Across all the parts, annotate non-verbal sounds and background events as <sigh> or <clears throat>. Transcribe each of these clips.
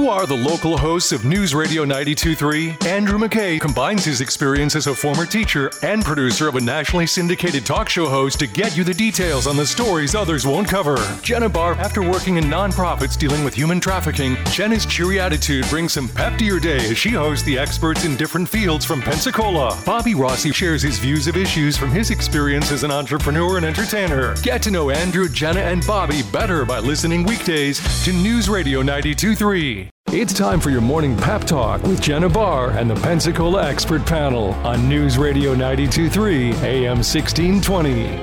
Who are the local hosts of News Radio 92.3? Andrew McKay combines his experience as a former teacher and producer of a nationally syndicated talk show host to get you the details on the stories others won't cover. Jenna Barr, after working in nonprofits dealing with human trafficking, Jenna's cheery attitude brings some pep to your day as she hosts the experts in different fields from Pensacola. Bobby Rossi shares his views of issues from his experience as an entrepreneur and entertainer. Get to know Andrew, Jenna, and Bobby better by listening weekdays to News Radio 92.3. It's time for your morning pep talk with Jenna Barr and the Pensacola Expert Panel on News Radio 92.3 AM 1620.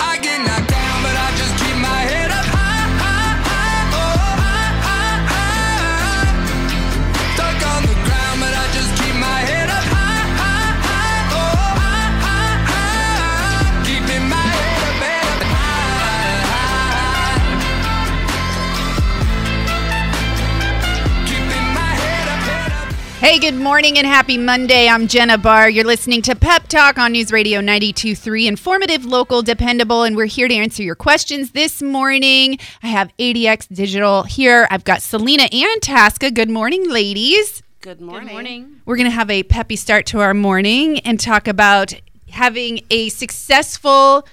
Hey, good morning and happy Monday. I'm Jenna Barr. You're listening to Pep Talk on News Radio 92.3, informative, local, dependable, and we're here to answer your questions this morning. I have ADX Digital here. I've got Selena and Tasca. Good morning, ladies. Good morning. We're going to have a peppy start to our morning and talk about having a successful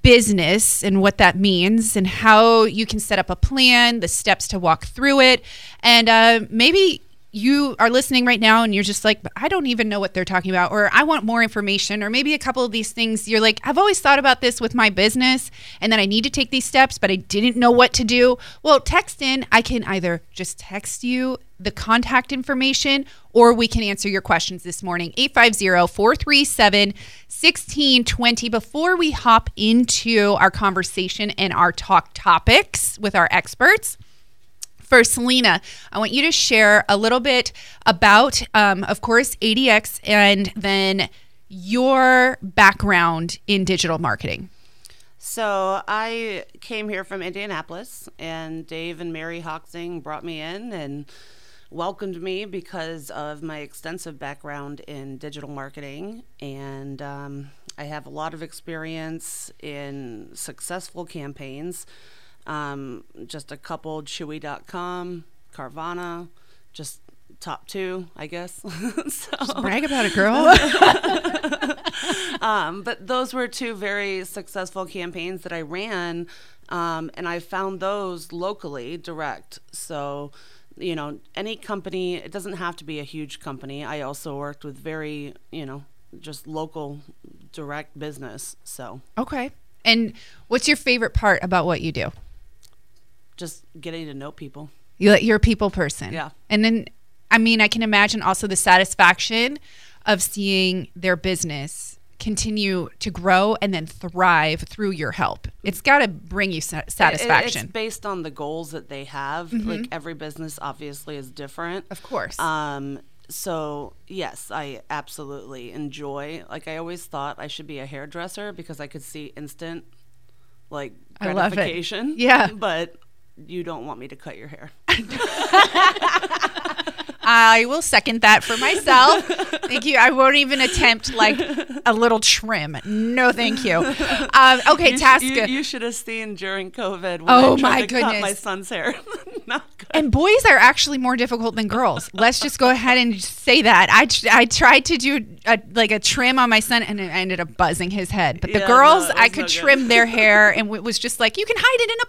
business and what that means and how you can set up a plan, the steps to walk through it. And uh, maybe you are listening right now and you're just like, I don't even know what they're talking about, or I want more information, or maybe a couple of these things you're like, I've always thought about this with my business and then I need to take these steps, but I didn't know what to do. Well, text in. I can either just text you the contact information or we can answer your questions this morning 850-437-1620 before we hop into our conversation and our talk topics with our experts First, Selena, I want you to share a little bit about, um, of course, ADX and then your background in digital marketing. So I came here from Indianapolis, and Dave and Mary Hoxing brought me in and welcomed me because of my extensive background in digital marketing. And um, I have a lot of experience in successful campaigns. Um, just a couple Chewy.com, Carvana, just top two, I guess. <laughs> so, Brag about it, girl. <laughs> um, but those were two very successful campaigns that I ran, um, and I found those locally direct. So, you know, any company, it doesn't have to be a huge company. I also worked with very, you know, just local direct business. So, okay. And what's your favorite part about what you do? Just getting to know people. You- You're a people person. Yeah. And then, I mean, I can imagine also the satisfaction of seeing their business continue to grow and then thrive through your help. It's got to bring you sa- It- satisfaction. it's based on the goals that they have. Like every business obviously is different. of course. Um, so yes, I absolutely enjoy. Like I always thought I should be a hairdresser because I could see instant like I love it. gratification. Yeah. <laughs> But you don't want me to cut your hair. <laughs> <laughs> I will second that for myself. thank you. I won't even attempt like a little trim. No, thank you. Um, okay, You, sh- you, you should have seen during COVID when Oh, my cut my son's hair. <laughs> Not good. and boys are actually more difficult than girls. Let's just go ahead and say that. I, tr- I tried to do a, like a trim on my son and I ended up buzzing his head. But the Yeah, girls, no, I could no trim their hair and it was just like, you can hide it in a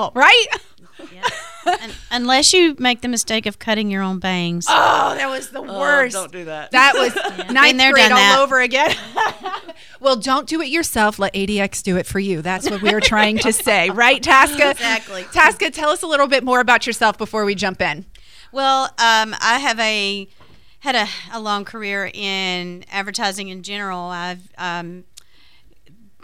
ponytail, right? Un- Unless you make the mistake of cutting your own bangs. Oh, that was the Oh, worst. don't do that. That was <laughs> ninth Been there, grade done all that. over again. <laughs> well, don't do it yourself. Let ADX do it for you. That's what we are trying to say, <laughs> right, Tasca? Exactly. Tasca, tell us a little bit more about yourself before we jump in. Well, um, I have a had a, a long career in advertising in general. I've um,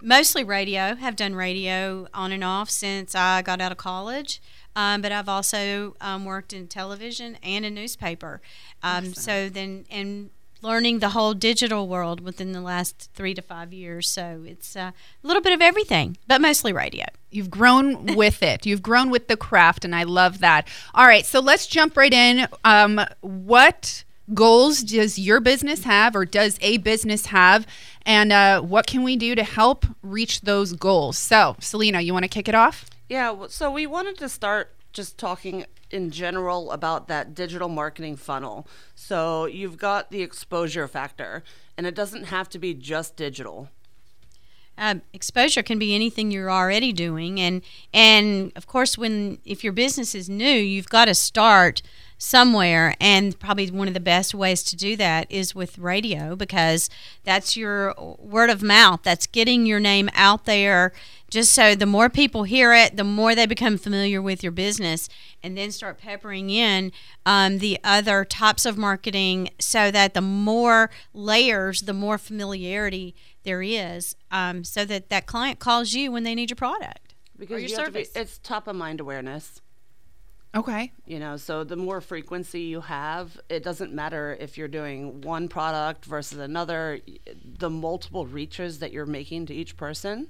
mostly radio. Have done radio on and off since I got out of college. Um, but I've also um, worked in television and a newspaper. Um, so then, and learning the whole digital world within the last three to five years. So it's uh, a little bit of everything, but mostly radio. You've grown <laughs> with it. You've grown with the craft, and I love that. All right, so let's jump right in. Um, what goals does your business have, or does a business have, and uh, what can we do to help reach those goals? So, Selena, you want to kick it off? Yeah, so we wanted to start just talking in general about that digital marketing funnel. So you've got the exposure factor, and it doesn't have to be just digital. um, exposure can be anything you're already doing and and of course when if your business is new you've got to start somewhere and probably one of the best ways to do that is with radio because that's your word of mouth that's getting your name out there just so the more people hear it the more they become familiar with your business and then start peppering in um, the other types of marketing so that the more layers the more familiarity there is um, so that that client calls you when they need your product Because or your you have be, service. it's top of mind awareness. Okay. You know, so the more frequency you have, it doesn't matter if you're doing one product versus another. The multiple reaches that you're making to each person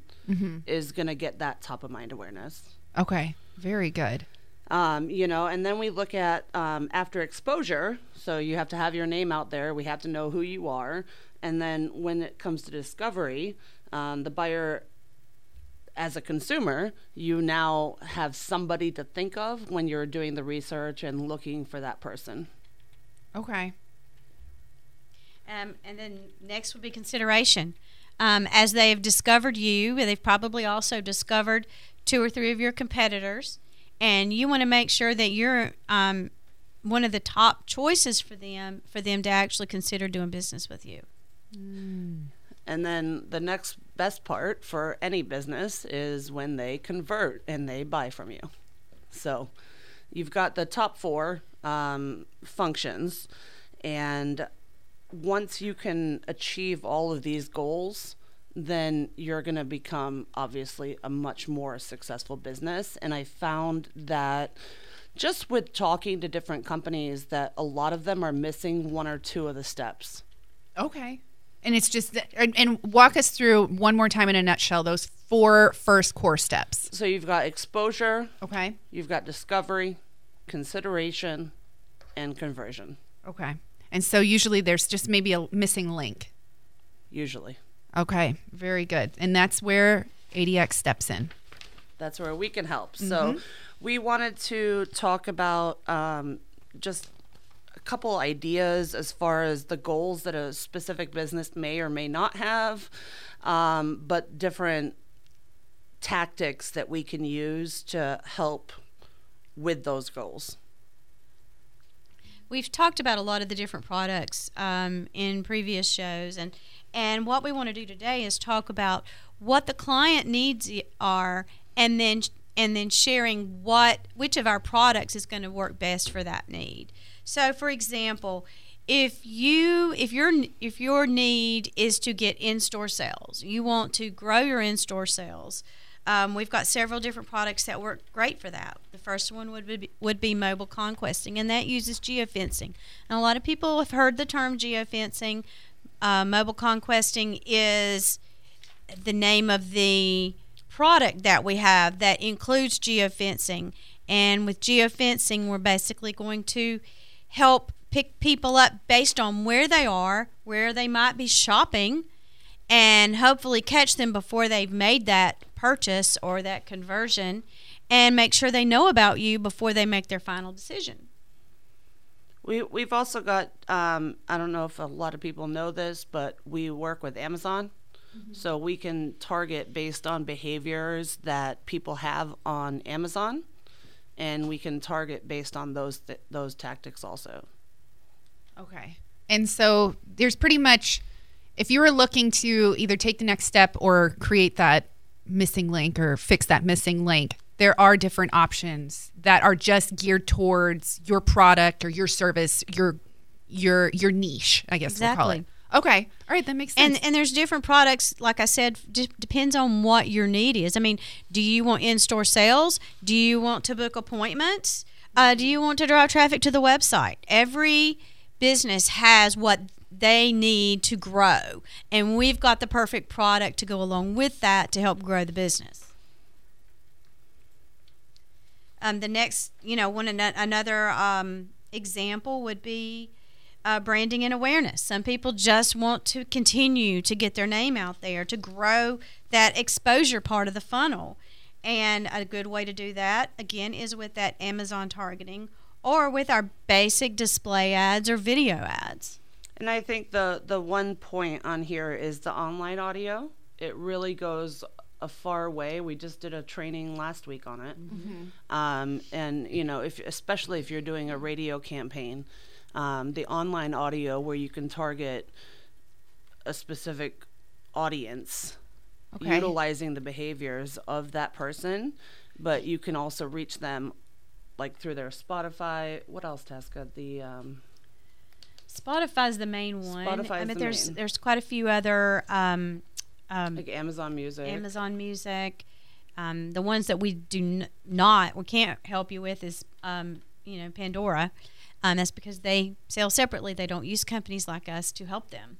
is going to get that top of mind awareness. Okay. Very good. Um, you know, and then we look at um, after exposure. So you have to have your name out there. We have to know who you are. And then when it comes to discovery, um, the buyer, as a consumer, you now have somebody to think of when you're doing the research and looking for that person. Okay. Um, and then next would be consideration. Um, as they've discovered you, they've probably also discovered two or three of your competitors, and you want to make sure that you're um, one of the top choices for them for them to actually consider doing business with you. And then the next best part for any business is when they convert and they buy from you. So you've got the top four um, functions, and once you can achieve all of these goals, then you're going to become obviously a much more successful business. And I found that just with talking to different companies, that a lot of them are missing one or two of the steps. Okay. And it's just that, and, and walk us through one more time in a nutshell those four first core steps. So you've got exposure, Okay. you've got discovery, consideration, and conversion, Okay. And so usually there's just maybe a missing link. usually. Okay. Very good. And that's where ADX steps in. That's where we can help. So we wanted to talk about um, just couple ideas as far as the goals that a specific business may or may not have, um, but different tactics that we can use to help with those goals. We've talked about a lot of the different products um, in previous shows, and and what we want to do today is talk about what the client needs are, and then and then sharing what which of our products is going to work best for that need. So, for example, if you if your if your need is to get in-store sales, you want to grow your in-store sales. Um, we've got several different products that work great for that. The first one would be would be mobile conquesting, and that uses geofencing. And a lot of people have heard the term geofencing. Uh, mobile conquesting is the name of the product that we have that includes geofencing. And with geofencing, we're basically going to help pick people up based on where they are, where they might be shopping, and hopefully catch them before they've made that purchase or that conversion and make sure they know about you before they make their final decision. We we've also got um, I don't know if a lot of people know this, but we work with Amazon, so we can target based on behaviors that people have on Amazon, and we can target based on those th- those tactics also. Okay. And so there's pretty much, if you were looking to either take the next step or create that missing link or fix that missing link, there are different options that are just geared towards your product or your service, your your your niche, I guess we'll call it. Okay. All right, that makes sense. And and there's different products. Like I said, d- depends on what your need is. I mean, do you want in-store sales? Do you want to book appointments? Uh, do you want to drive traffic to the website? Every business has what they need to grow, and we've got the perfect product to go along with that to help grow the business. Um, the next, you know, one ano- another um, example would be uh, branding and awareness. Some people just want to continue to get their name out there, to grow that exposure part of the funnel. And a good way to do that, again, is with that Amazon targeting or with our basic display ads or video ads. And I think the the one point on here is the online audio. It really goes a far way. We just did a training last week on it, um, and you know, if especially if you're doing a radio campaign, um, the online audio where you can target a specific audience, Okay. utilizing the behaviors of that person, but you can also reach them like through their Spotify. What else, Tasca? The um, Spotify's the main one. Spotify's I mean, the there's main. there's quite a few other um, um, like Amazon Music. Amazon Music. Um, the ones that we do n- not, we can't help you with is, um, you know, Pandora. Um, that's because they sell separately. They don't use companies like us to help them.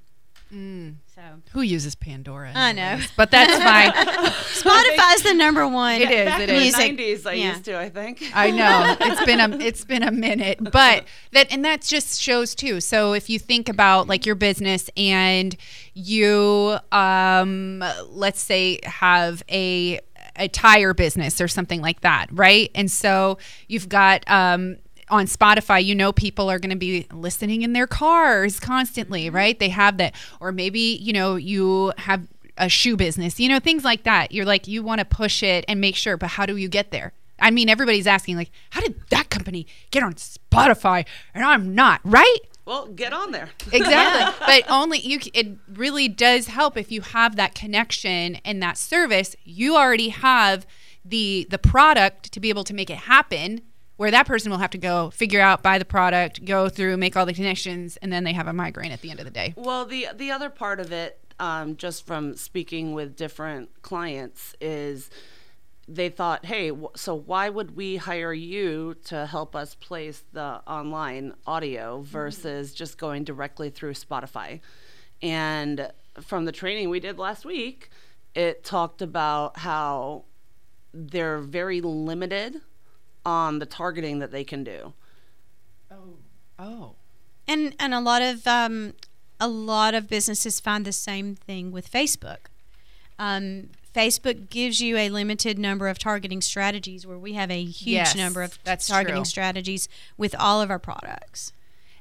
So Who uses Pandora? I know. but that's fine. <laughs> Spotify's the number one. It is, Back it in the Music. 90s, I Yeah. used to, I think. <laughs> I know it's been a it's been a minute, <laughs> but that and that just shows too. So if you think about like your business and you um let's say have a a tire business or something like that, right? And so you've got um on Spotify, you know people are going to be listening in their cars constantly, mm-hmm. right? They have that or maybe, you know, you have a shoe business, you know, things like that. You're like you want to push it and make sure, but how do you get there? I mean, everybody's asking like, how did that company get on Spotify and I'm not, right? Well, get on there. <laughs> Exactly. but only you it really does help if you have that connection and that service. You already have the the product to be able to make it happen where that person will have to go figure out buy the product, go through, make all the connections and then they have a migraine at the end of the day. Well, the the other part of it, um, just from speaking with different clients, is they thought, hey, w- so why would we hire you to help us place the online audio versus just going directly through Spotify? And from the training we did last week, it talked about how they're very limited on the targeting that they can do. Oh. oh. and and a lot of um, a lot of businesses find the same thing with Facebook. Um, Facebook gives you a limited number of targeting strategies, where we have a huge Yes, number of that's targeting true. strategies with all of our products.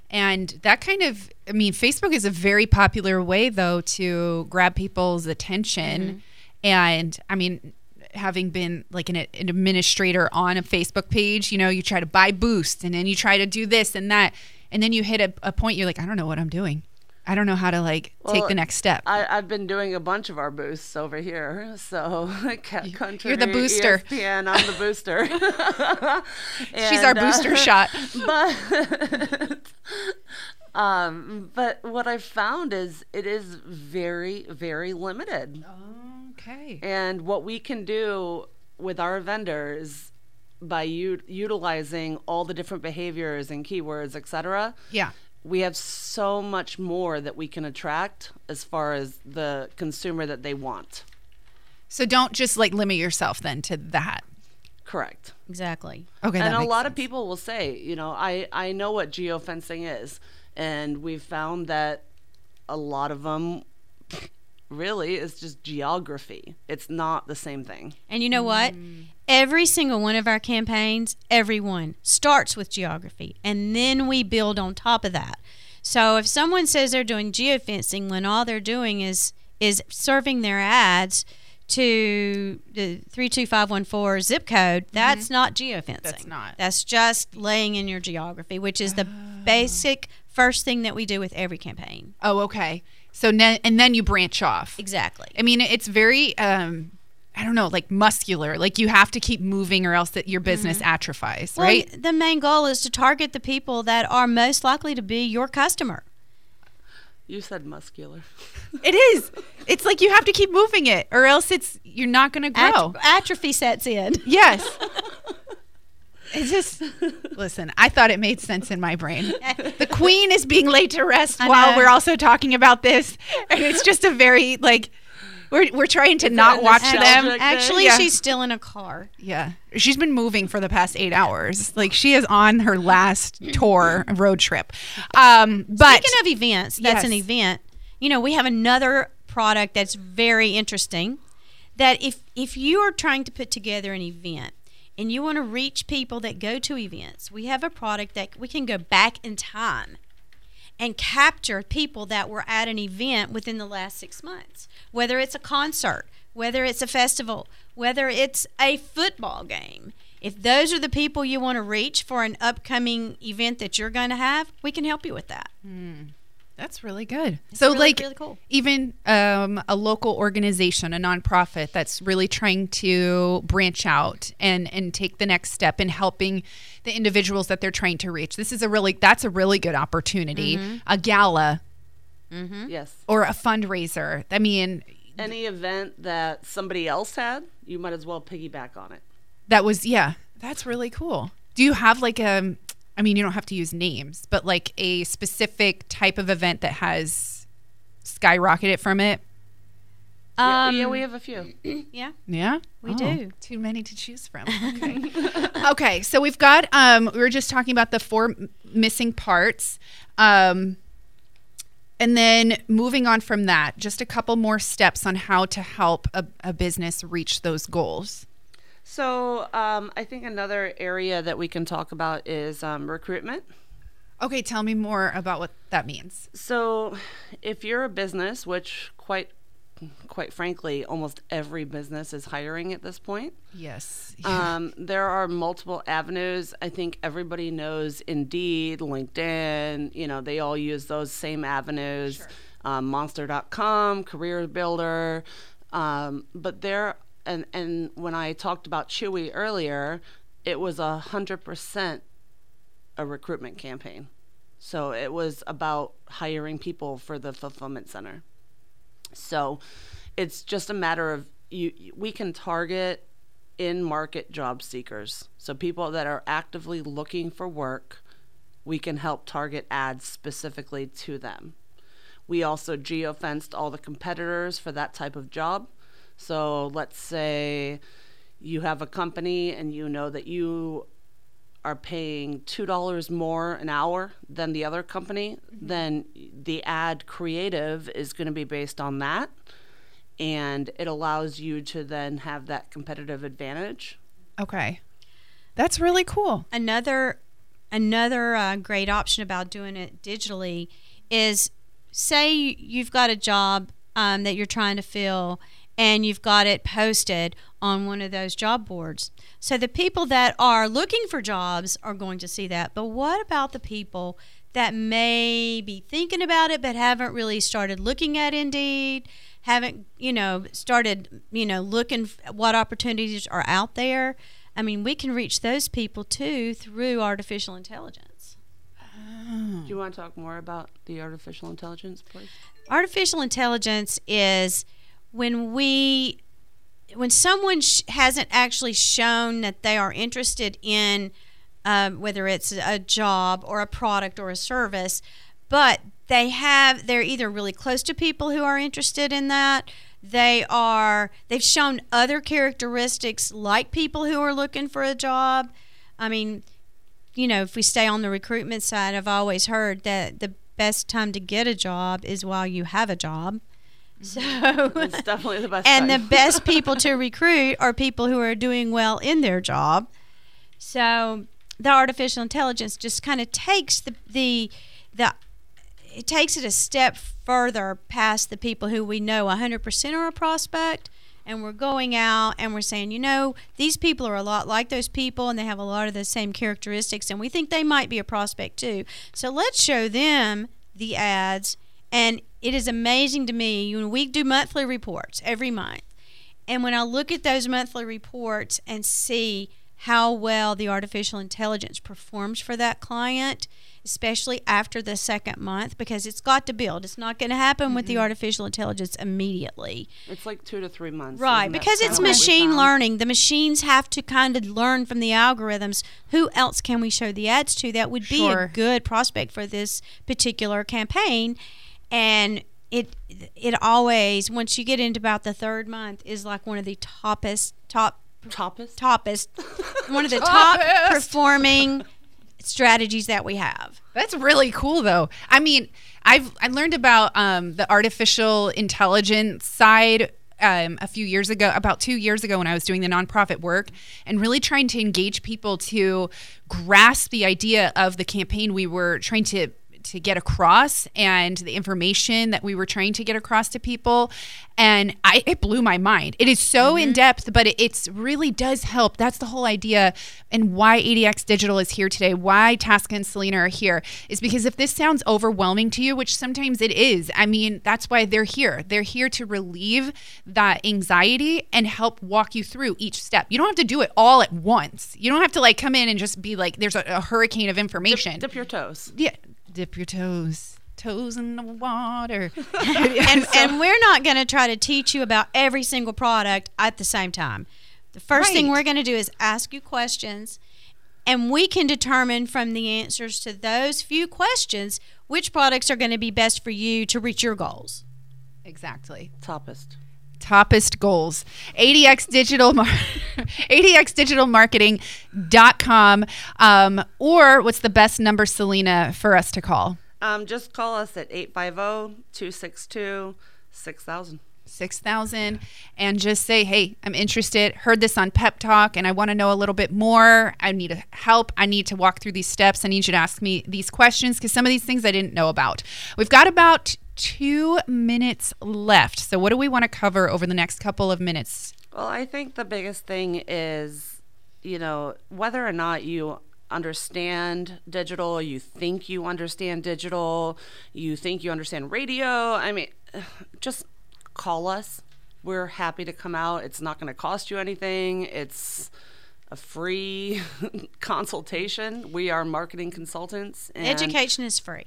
And that kind of, I mean, Facebook is a very popular way, though, to grab people's attention. And I mean, having been like an, an administrator on a Facebook page, you know, you try to buy boost and then you try to do this and that. And then you hit a, a point, you're like, I don't know what I'm doing. I don't know how to like take the next step. I, I've been doing a bunch of our boosts over here. So <laughs> Cat Country, you're the booster. ESPN, I'm the booster. <laughs> She's our And, uh, booster <laughs> shot. But um, but what I've found is it is very very limited. Okay. And what we can do with our vendors by u- utilizing all the different behaviors and keywords, etc. Yeah. we have so much more that we can attract as far as the consumer that they want. So don't just like limit yourself then to that. Correct. Exactly. Okay. and a makes lot of people will say, you know, I, I know what geofencing is. And we've found that a lot of them really is just geography. It's not the same thing. And you know what? Every single one of our campaigns, every one starts with geography, and then we build on top of that. So if someone says they're doing geofencing when all they're doing is is serving their ads to the 32514 zip code, mm-hmm. that's not geofencing. That's not. That's just laying in your geography, which is the oh. basic first thing that we do with every campaign. Oh, okay. So then, and then you branch off. Exactly. I mean, it's very, um, I don't know, like muscular. Like you have to keep moving, or else that your business atrophies, Well, right? The main goal is to target the people that are most likely to be your customer. You said muscular. <laughs> It is. It's like you have to keep moving it, or else it's you're not going to grow. At- atrophy sets in. yes. <laughs> It's just listen. I thought it made sense in my brain. The queen is being laid to rest while we're also talking about this, and it's just a very like we're we're trying to not watch them. thing? Actually, Yeah. she's still in a car. Yeah. She's been moving for the past eight hours. Like she is on her last tour road trip. Um, but Speaking of events, that's an event. You know, we have another product that's very interesting that if if you are trying to put together an event and you want to reach people that go to events, we have a product that we can go back in time and capture people that were at an event within the last six months, whether it's a concert, whether it's a festival, whether it's a football game. If those are the people you want to reach for an upcoming event that you're going to have, we can help you with that. Hmm. That's really good. so, really, like, really cool. even um, a local organization, a nonprofit that's really trying to branch out and and take the next step in helping the individuals that they're trying to reach. This is a really that's a really good opportunity. Mm-hmm. A gala Yes. or a fundraiser. I mean, Any event that somebody else had, you might as well piggyback on it. that was yeah, that's really cool. Do you have like a? I mean, you don't have to use names, but like a specific type of event that has skyrocketed from it. Yeah, Um, yeah, we have a few. <clears throat> yeah. Yeah, We Oh, do. Too many to choose from. <laughs> Okay. <laughs> okay, so we've got. Um, we were just talking about the four m- missing parts, um, and then moving on from that, just a couple more steps on how to help a, a business reach those goals. So um, I think another area that we can talk about is um, recruitment. Okay, tell me more about what that means. So if you're a business, which quite quite frankly, almost every business is hiring at this point. Yes. <laughs> Um, there are multiple avenues. I think everybody knows Indeed, LinkedIn, you know, they all use those same avenues. Um, Monster.com, Career Builder. Um, but there, and, and when I talked about Chewy earlier, it was a hundred percent a recruitment campaign. So it was about hiring people for the fulfillment center. So it's just a matter of you we can target in market job seekers. So people that are actively looking for work, we can help target ads specifically to them. We also geofenced all the competitors for that type of job. So let's say you have a company and you know that you are paying two dollars more an hour than the other company, then the ad creative is going to be based on that, and it allows you to then have that competitive advantage. Okay. That's really cool. another another uh, great option about doing it digitally is say you've got a job um, that you're trying to fill and you've got it posted on one of those job boards. So the people that are looking for jobs are going to see that. But what about the people that may be thinking about it but haven't really started looking at indeed haven't you know started you know looking what opportunities are out there? I mean we can reach those people too through artificial intelligence. Do you want to talk more about the artificial intelligence, please? artificial intelligence is when we when someone sh- hasn't actually shown that they are interested in um, whether it's a job or a product or a service but they have they're either really close to people who are interested in that they are they've shown other characteristics like people who are looking for a job i mean you know, if we stay on the recruitment side, I've always heard that the best time to get a job is while you have a job. Mm-hmm. So, <laughs> It's definitely the best. and the best people to <laughs> recruit are people who are doing well in their job. So, the artificial intelligence just kind of takes the the the it takes it a step further past the people who we know 100% are a prospect and we're going out and we're saying, you know, these people are a lot like those people and they have a lot of the same characteristics and we think they might be a prospect too. So let's show them the ads and it is amazing to me when we do monthly reports every month. And when I look at those monthly reports and see how well the artificial intelligence performs for that client, especially after the second month, because it's got to build. It's not going to happen with the mm-hmm. artificial intelligence immediately. it's like two to three months. Right, because it's machine learning. The machines have to kind of learn from the algorithms. Who else can we show the ads to that would be Sure. a good prospect for this particular campaign? And it it always once you get into about the third month is like one of the toppest top Toppest? toppest <laughs> one of the top performing strategies that we have. That's really cool, though. I mean, I've I learned about um, the artificial intelligence side um, a few years ago, about two years ago, when I was doing the nonprofit work and really trying to engage people to grasp the idea of the campaign we were trying to to get across and the information that we were trying to get across to people. And I, it blew my mind. It is so in mm-hmm. depth but it it's really does help. That's the whole idea and why adx digital is here today why tasca and selena are here is because if this sounds overwhelming to you which sometimes it is i mean that's why they're here. They're here to relieve that anxiety and help walk you through each step. You don't have to do it all at once. You don't have to like come in and just be like there's a, a hurricane of information. Dip your toes. yeah, dip your toes, toes in the water. <laughs> <laughs> and, and we're not going to try to teach you about every single product at the same time. The first thing we're going to do is ask you questions, and we can determine from the answers to those few questions which products are going to be best for you to reach your goals. exactly. Toppest. Toppest goals. ADX Digital Mar- <laughs> ADX Digital Marketing.com. Um, or what's the best number, Selena, for us to call? Um, just call us at 850-262-6000. 6000 and just say hey i'm interested heard this on pep talk and i want to know a little bit more i need help i need to walk through these steps i need you to ask me these questions because some of these things i didn't know about we've got about two minutes left so what do we want to cover over the next couple of minutes Well, I think the biggest thing is, you know, whether or not you understand digital, you think you understand digital, you think you understand radio. I mean, <sighs> just call us. We're happy to come out. It's not going to cost you anything. It's a free <laughs> consultation. We are marketing consultants. And Education is free.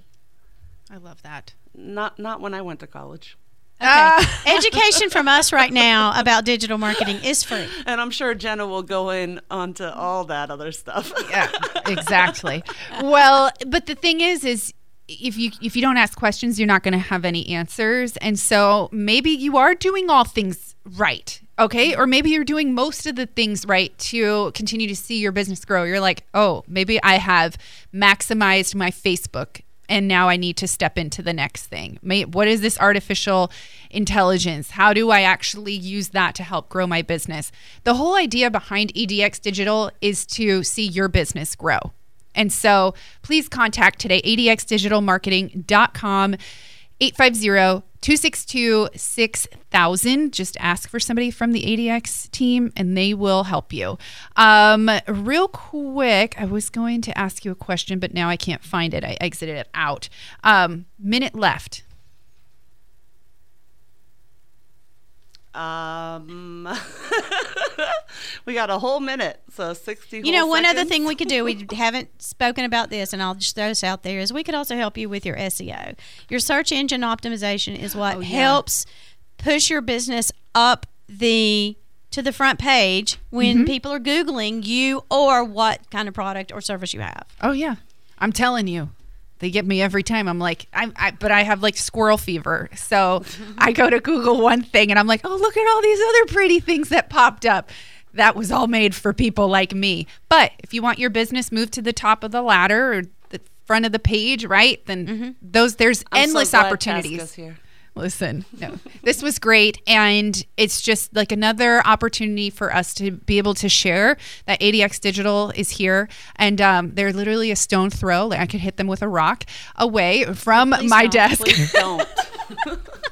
i love that Not not when I went to college. Okay. Ah. <laughs> Education from us right now about digital marketing is free. <laughs> And I'm sure Jenna will go in onto all that other stuff. <laughs> yeah exactly well but the thing is is if you if you don't ask questions you're not going to have any answers and so maybe you are doing all things right okay or maybe you're doing most of the things right to continue to see your business grow you're like oh maybe i have maximized my facebook and now I need to step into the next thing. May, what is this artificial intelligence? How do I actually use that to help grow my business? The whole idea behind ADX Digital is to see your business grow. And so please contact today, adxdigitalmarketing.com, 850-262-6000. Just ask for somebody from the ADX team and they will help you. Um, real quick, I was going to ask you a question, but now I can't find it. I exited it out. Um, minute left. Um, <laughs> we got a whole minute, so sixty. You know, whole one other thing we could do, we <laughs> haven't spoken about this, and I'll just throw this out there, is we could also help you with your SEO. Your search engine optimization is what Oh, yeah. helps push your business up the to the front page when Mm-hmm. people are googling you or what kind of product or service you have. Oh yeah, I'm telling you, they get me every time. I'm like, I, I but I have like squirrel fever, so I go to Google one thing and I'm like, oh look at all these other pretty things that popped up. That was all made for people like me. But if you want your business moved to the top of the ladder or the front of the page, right? Then those there's I'm so endless glad opportunities. Listen, no, this was great. And it's just like another opportunity for us to be able to share that ADX Digital is here. And um, they're literally a stone throw. Like I could hit them with a rock away from Please my don't. desk. <laughs> <laughs>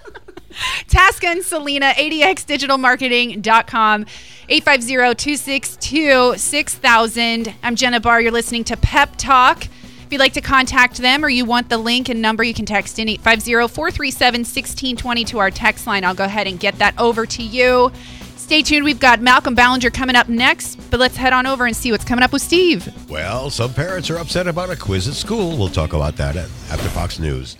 Tasca and Selena, adxdigitalmarketing.com, 850-262-6000. I'm Jenna Barr. You're listening to Pep Talk. If you'd like to contact them or you want the link and number, you can text in 850-437-1620 to our text line. I'll go ahead and get that over to you. Stay tuned. We've got Malcolm Ballinger coming up next, but let's head on over and see what's coming up with Steve. Well, some parents are upset about a quiz at school. We'll talk about that after Fox News.